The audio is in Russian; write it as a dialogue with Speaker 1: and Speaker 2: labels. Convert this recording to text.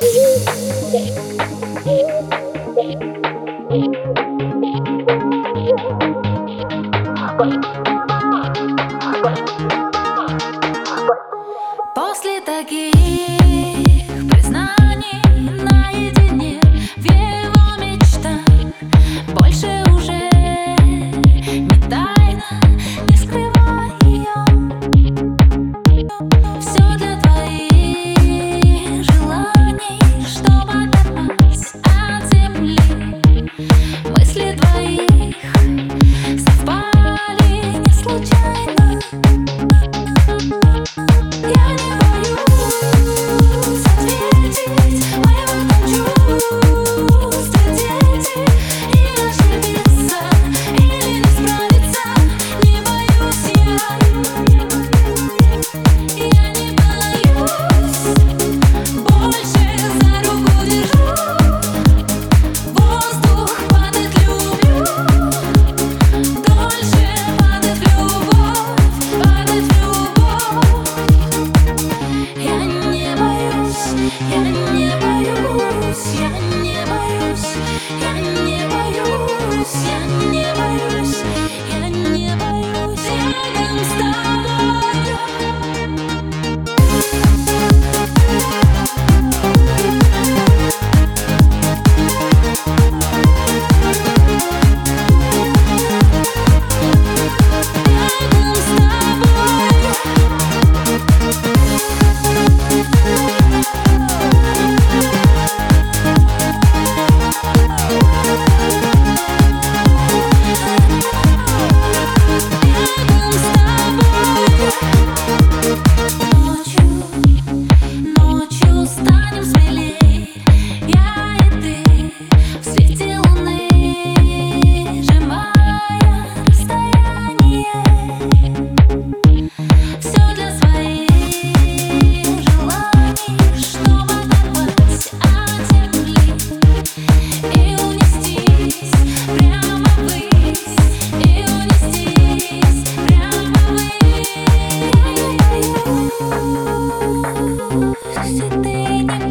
Speaker 1: После таких Bye. Baby,